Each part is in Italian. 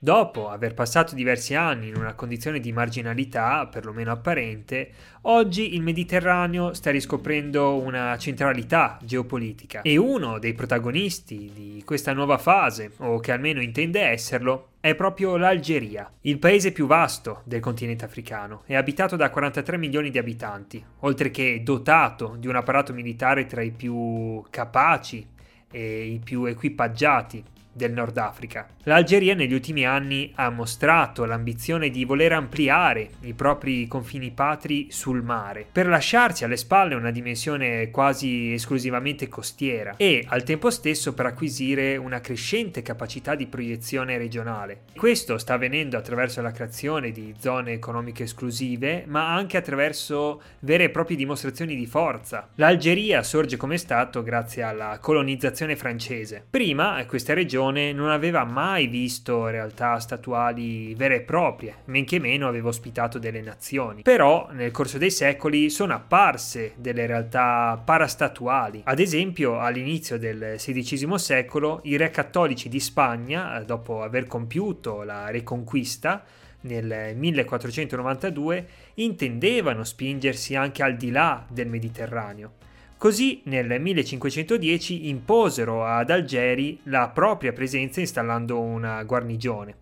Dopo aver passato diversi anni in una condizione di marginalità, perlomeno apparente, oggi il Mediterraneo sta riscoprendo una centralità geopolitica e uno dei protagonisti di questa nuova fase, o che almeno intende esserlo, è proprio l'Algeria, il paese più vasto del continente africano, è abitato da 43 milioni di abitanti, oltre che dotato di un apparato militare tra i più capaci e i più equipaggiati del Nord Africa. L'Algeria negli ultimi anni ha mostrato l'ambizione di voler ampliare i propri confini patri sul mare, per lasciarsi alle spalle una dimensione quasi esclusivamente costiera e al tempo stesso per acquisire una crescente capacità di proiezione regionale. Questo sta avvenendo attraverso la creazione di zone economiche esclusive, ma anche attraverso vere e proprie dimostrazioni di forza. L'Algeria sorge come Stato grazie alla colonizzazione francese. Prima questa regione Napoleone non aveva mai visto realtà statuali vere e proprie, men che meno aveva ospitato delle nazioni. Però nel corso dei secoli sono apparse delle realtà parastatuali. Ad esempio, all'inizio del XVI secolo, i re cattolici di Spagna, dopo aver compiuto la Reconquista, nel 1492 intendevano spingersi anche al di là del Mediterraneo Così nel 1510 imposero ad Algeri la propria presenza installando una guarnigione.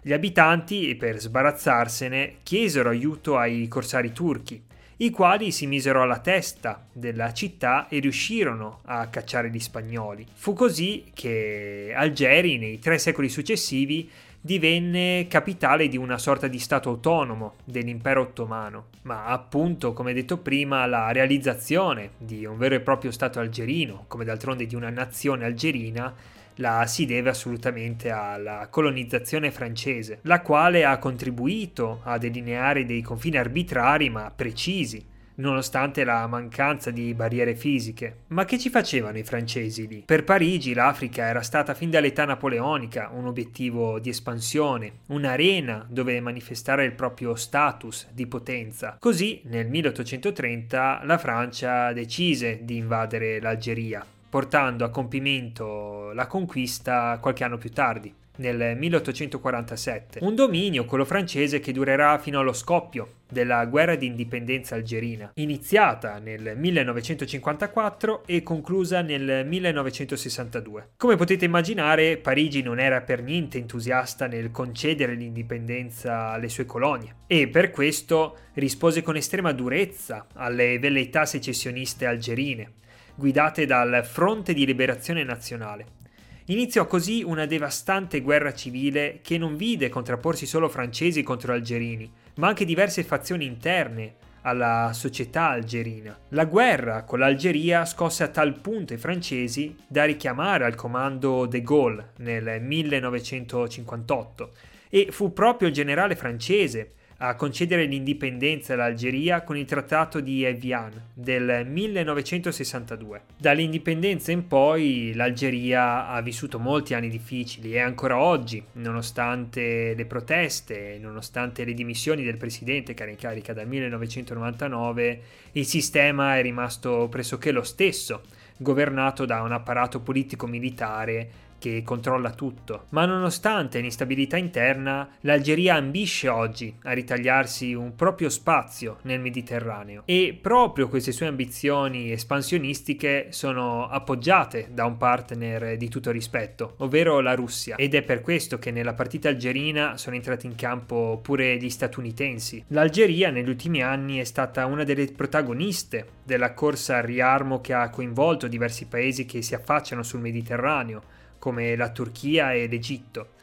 Gli abitanti, per sbarazzarsene, chiesero aiuto ai corsari turchi, i quali si misero alla testa della città e riuscirono a cacciare gli spagnoli. Fu così che Algeri, nei tre secoli successivi, divenne capitale di una sorta di stato autonomo dell'impero ottomano, ma appunto, come detto prima, la realizzazione di un vero e proprio stato algerino, come d'altronde di una nazione algerina, la si deve assolutamente alla colonizzazione francese, la quale ha contribuito a delineare dei confini arbitrari ma precisi nonostante la mancanza di barriere fisiche. Ma che ci facevano i francesi lì? Per Parigi l'Africa era stata fin dall'età napoleonica un obiettivo di espansione, un'arena dove manifestare il proprio status di potenza. Così nel 1830 la Francia decise di invadere l'Algeria, portando a compimento la conquista qualche anno più tardi nel 1847, un dominio, quello francese, che durerà fino allo scoppio della guerra di indipendenza algerina, iniziata nel 1954 e conclusa nel 1962. Come potete immaginare, Parigi non era per niente entusiasta nel concedere l'indipendenza alle sue colonie e per questo rispose con estrema durezza alle velleità secessioniste algerine, guidate dal Fronte di Liberazione Nazionale Iniziò così una devastante guerra civile che non vide contrapporsi solo francesi contro algerini, ma anche diverse fazioni interne alla società algerina. La guerra con l'Algeria scosse a tal punto i francesi da richiamare al comando De Gaulle nel 1958 e fu proprio il generale francese a concedere l'indipendenza all'Algeria con il Trattato di Evian del 1962. Dall'indipendenza in poi l'Algeria ha vissuto molti anni difficili e ancora oggi, nonostante le proteste, nonostante le dimissioni del presidente che era in carica dal 1999, il sistema è rimasto pressoché lo stesso, governato da un apparato politico-militare che controlla tutto. Ma nonostante l'instabilità interna, l'Algeria ambisce oggi a ritagliarsi un proprio spazio nel Mediterraneo e proprio queste sue ambizioni espansionistiche sono appoggiate da un partner di tutto rispetto, ovvero la Russia. Ed è per questo che nella partita algerina sono entrati in campo pure gli statunitensi. L'Algeria negli ultimi anni è stata una delle protagoniste della corsa al riarmo che ha coinvolto diversi paesi che si affacciano sul Mediterraneo come la Turchia e l'Egitto.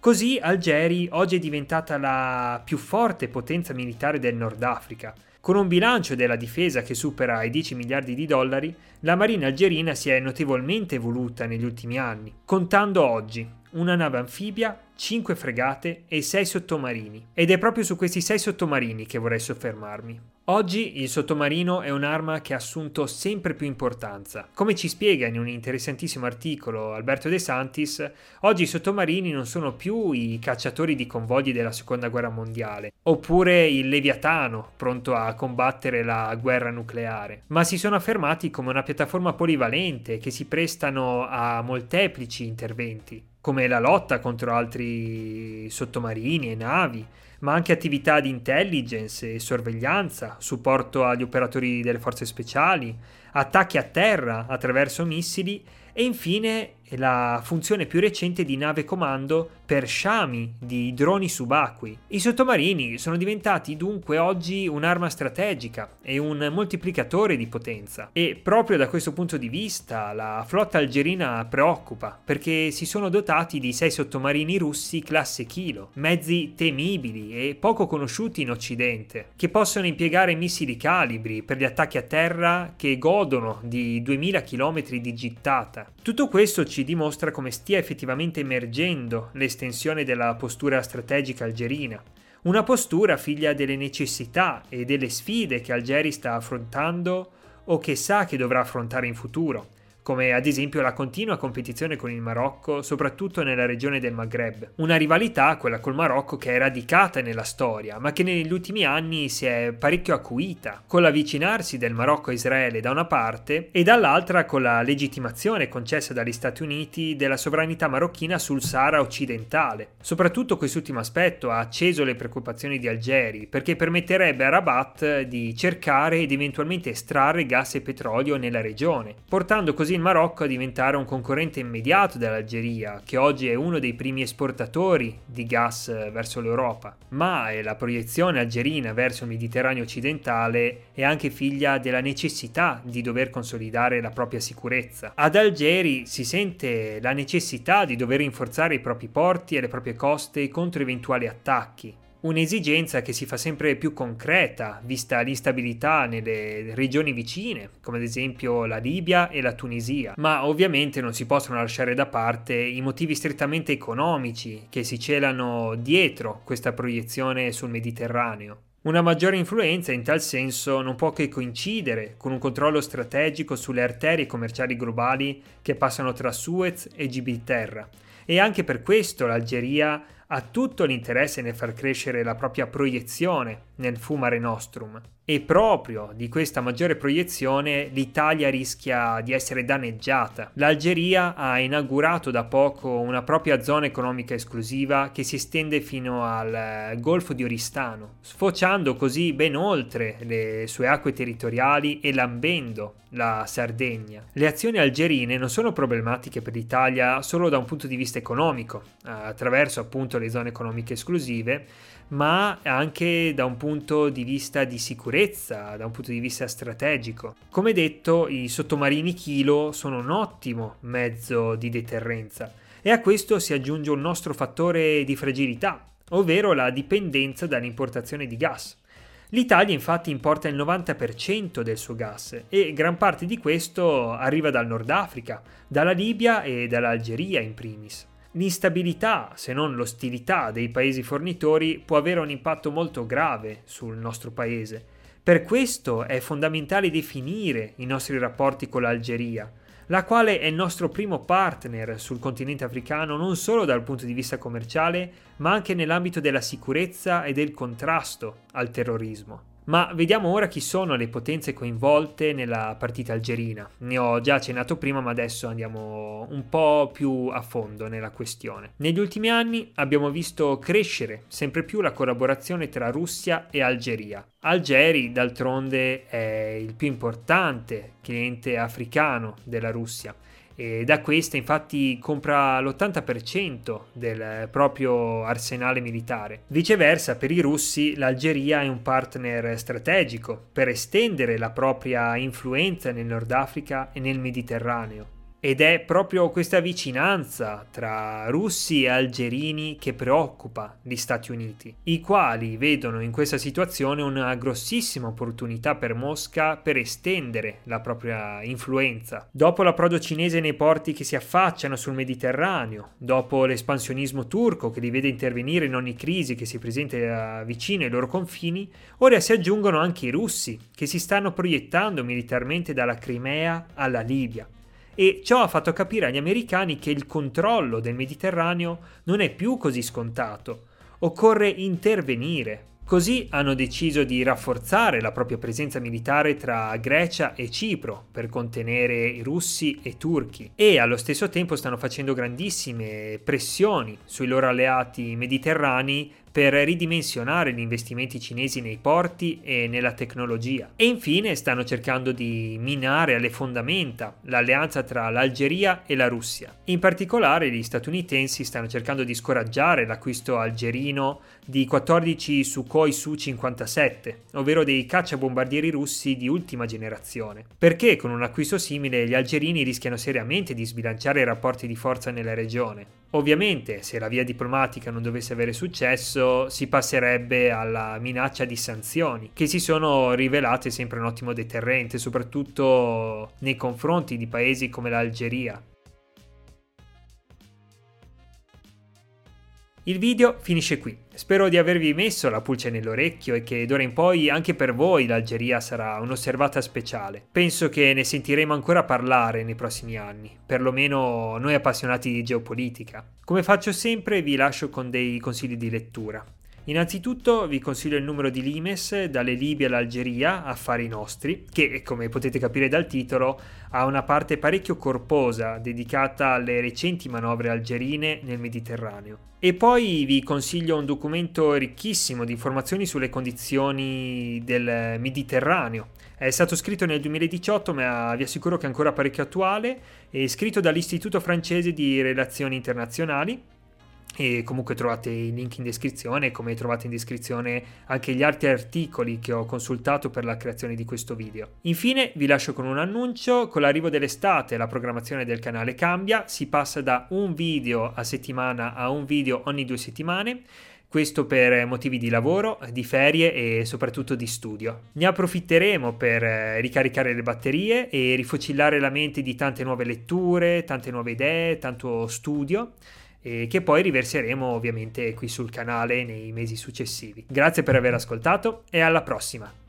Così Algeri oggi è diventata la più forte potenza militare del Nord Africa. Con un bilancio della difesa che supera i 10 miliardi di dollari, la marina algerina si è notevolmente evoluta negli ultimi anni, contando oggi una nave anfibia, 5 fregate e 6 sottomarini. Ed è proprio su questi 6 sottomarini che vorrei soffermarmi. Oggi il sottomarino è un'arma che ha assunto sempre più importanza. Come ci spiega in un interessantissimo articolo Alberto De Santis, oggi i sottomarini non sono più i cacciatori di convogli della seconda guerra mondiale, oppure il Leviatano pronto a combattere la guerra nucleare, ma si sono affermati come una piattaforma polivalente che si prestano a molteplici interventi. come la lotta contro altri sottomarini e navi, ma anche attività di intelligence e sorveglianza, supporto agli operatori delle forze speciali, attacchi a terra attraverso missili e infine la funzione più recente di nave comando per sciami di droni subacquei. I sottomarini sono diventati dunque oggi un'arma strategica e un moltiplicatore di potenza e proprio da questo punto di vista la flotta algerina preoccupa perché si sono dotati di sei sottomarini russi classe Kilo, mezzi temibili e poco conosciuti in Occidente, che possono impiegare missili calibri per gli attacchi a terra che godono di 2000 km di gittata. Tutto questo ci dimostra come stia effettivamente emergendo l'estensione della postura strategica algerina. Una postura figlia delle necessità e delle sfide che Algeri sta affrontando o che sa che dovrà affrontare in futuro come ad esempio la continua competizione con il Marocco, soprattutto nella regione del Maghreb. Una rivalità, quella col Marocco, che è radicata nella storia, ma che negli ultimi anni si è parecchio acuita, con l'avvicinarsi del Marocco a Israele da una parte e dall'altra con la legittimazione concessa dagli Stati Uniti della sovranità marocchina sul Sahara occidentale. Soprattutto quest'ultimo aspetto ha acceso le preoccupazioni di Algeri, perché permetterebbe a Rabat di cercare ed eventualmente estrarre gas e petrolio nella regione, portando così così il Marocco a diventare un concorrente immediato dell'Algeria, che oggi è uno dei primi esportatori di gas eh, verso l'Europa. Ma la proiezione algerina verso il Mediterraneo occidentale è anche figlia della necessità di dover consolidare la propria sicurezza. Ad Algeri si sente la necessità di dover rinforzare i propri porti e le proprie coste contro eventuali attacchi. Un'esigenza che si fa sempre più concreta, vista l'instabilità nelle regioni vicine, come ad esempio la Libia e la Tunisia. Ma ovviamente non si possono lasciare da parte i motivi strettamente economici che si celano dietro questa proiezione sul Mediterraneo. Una maggiore influenza in tal senso non può che coincidere con un controllo strategico sulle arterie commerciali globali che passano tra Suez e Gibilterra. E anche per questo l'Algeria ha tutto l'interesse nel far crescere la propria proiezione nel Fumare Nostrum. E proprio di questa maggiore proiezione l'Italia rischia di essere danneggiata. L'Algeria ha inaugurato da poco una propria zona economica esclusiva che si estende fino al eh, Golfo di Oristano, sfociando così ben oltre le sue acque territoriali e lambendo la Sardegna. Le azioni algerine non sono problematiche per l'Italia solo da un punto di vista economico, attraverso appunto le zone economiche esclusive, ma anche da un punto di vista di sicurezza, da un punto di vista strategico. Come detto, i sottomarini Kilo sono un ottimo mezzo di deterrenza e a questo si aggiunge un nostro fattore di fragilità, ovvero la dipendenza dall'importazione di gas. L'Italia infatti importa il 90% del suo gas e gran parte di questo arriva dal Nord Africa, dalla Libia e dall'Algeria in primis. L'instabilità, se non l'ostilità dei paesi fornitori può avere un impatto molto grave sul nostro paese. Per questo è fondamentale definire i nostri rapporti con l'Algeria, la quale è il nostro primo partner sul continente africano non solo dal punto di vista commerciale, ma anche nell'ambito della sicurezza e del contrasto al terrorismo. Ma vediamo ora chi sono le potenze coinvolte nella partita algerina. Ne ho già accennato prima, ma adesso andiamo un po' più a fondo nella questione. Negli ultimi anni abbiamo visto crescere sempre più la collaborazione tra Russia e Algeria. Algeri, d'altronde, è il più importante cliente africano della Russia e da questa infatti compra l'80% del proprio arsenale militare. Viceversa, per i russi l'Algeria è un partner strategico per estendere la propria influenza nel Nord Africa e nel Mediterraneo. Ed è proprio questa vicinanza tra russi e algerini che preoccupa gli Stati Uniti, i quali vedono in questa situazione una grossissima opportunità per Mosca per estendere la propria influenza. Dopo l'approdo cinese nei porti che si affacciano sul Mediterraneo, dopo l'espansionismo turco che li vede intervenire in ogni crisi che si presenta vicino ai loro confini, ora si aggiungono anche i russi che si stanno proiettando militarmente dalla Crimea alla Libia e ciò ha fatto capire agli americani che il controllo del Mediterraneo non è più così scontato. Occorre intervenire Così hanno deciso di rafforzare la propria presenza militare tra Grecia e Cipro per contenere i russi e i turchi e allo stesso tempo stanno facendo grandissime pressioni sui loro alleati mediterranei per ridimensionare gli investimenti cinesi nei porti e nella tecnologia. E infine stanno cercando di minare alle fondamenta l'alleanza tra l'Algeria e la Russia. In particolare gli statunitensi stanno cercando di scoraggiare l'acquisto algerino di 14 Sukhoi Su-57, ovvero dei cacciabombardieri russi di ultima generazione. Perché con un acquisto simile gli algerini rischiano seriamente di sbilanciare i rapporti di forza nella regione. Ovviamente, se la via diplomatica non dovesse avere successo, si passerebbe alla minaccia di sanzioni, che si sono rivelate sempre un ottimo deterrente, soprattutto nei confronti di paesi come l'Algeria. Il video finisce qui. Spero di avervi messo la pulce nell'orecchio e che d'ora in poi anche per voi l'Algeria sarà un'osservata speciale. Penso che ne sentiremo ancora parlare nei prossimi anni, perlomeno noi appassionati di geopolitica. Come faccio sempre vi lascio con dei consigli di lettura. Innanzitutto vi consiglio il numero di Limes dalle Libie all'Algeria, affari nostri, che come potete capire dal titolo ha una parte parecchio corposa dedicata alle recenti manovre algerine nel Mediterraneo. E poi vi consiglio un documento ricchissimo di informazioni sulle condizioni del Mediterraneo. È stato scritto nel 2018, ma vi assicuro che è ancora parecchio attuale, è scritto dall'Istituto francese di Relazioni Internazionali e comunque trovate i link in descrizione come trovate in descrizione anche gli altri articoli che ho consultato per la creazione di questo video. Infine vi lascio con un annuncio, con l'arrivo dell'estate la programmazione del canale cambia, si passa da un video a settimana a un video ogni due settimane questo per motivi di lavoro, di ferie e soprattutto di studio. Ne approfitteremo per ricaricare le batterie e rifocillare la mente di tante nuove letture, tante nuove idee, tanto studio e che poi riverseremo ovviamente qui sul canale nei mesi successivi. Grazie per aver ascoltato e alla prossima!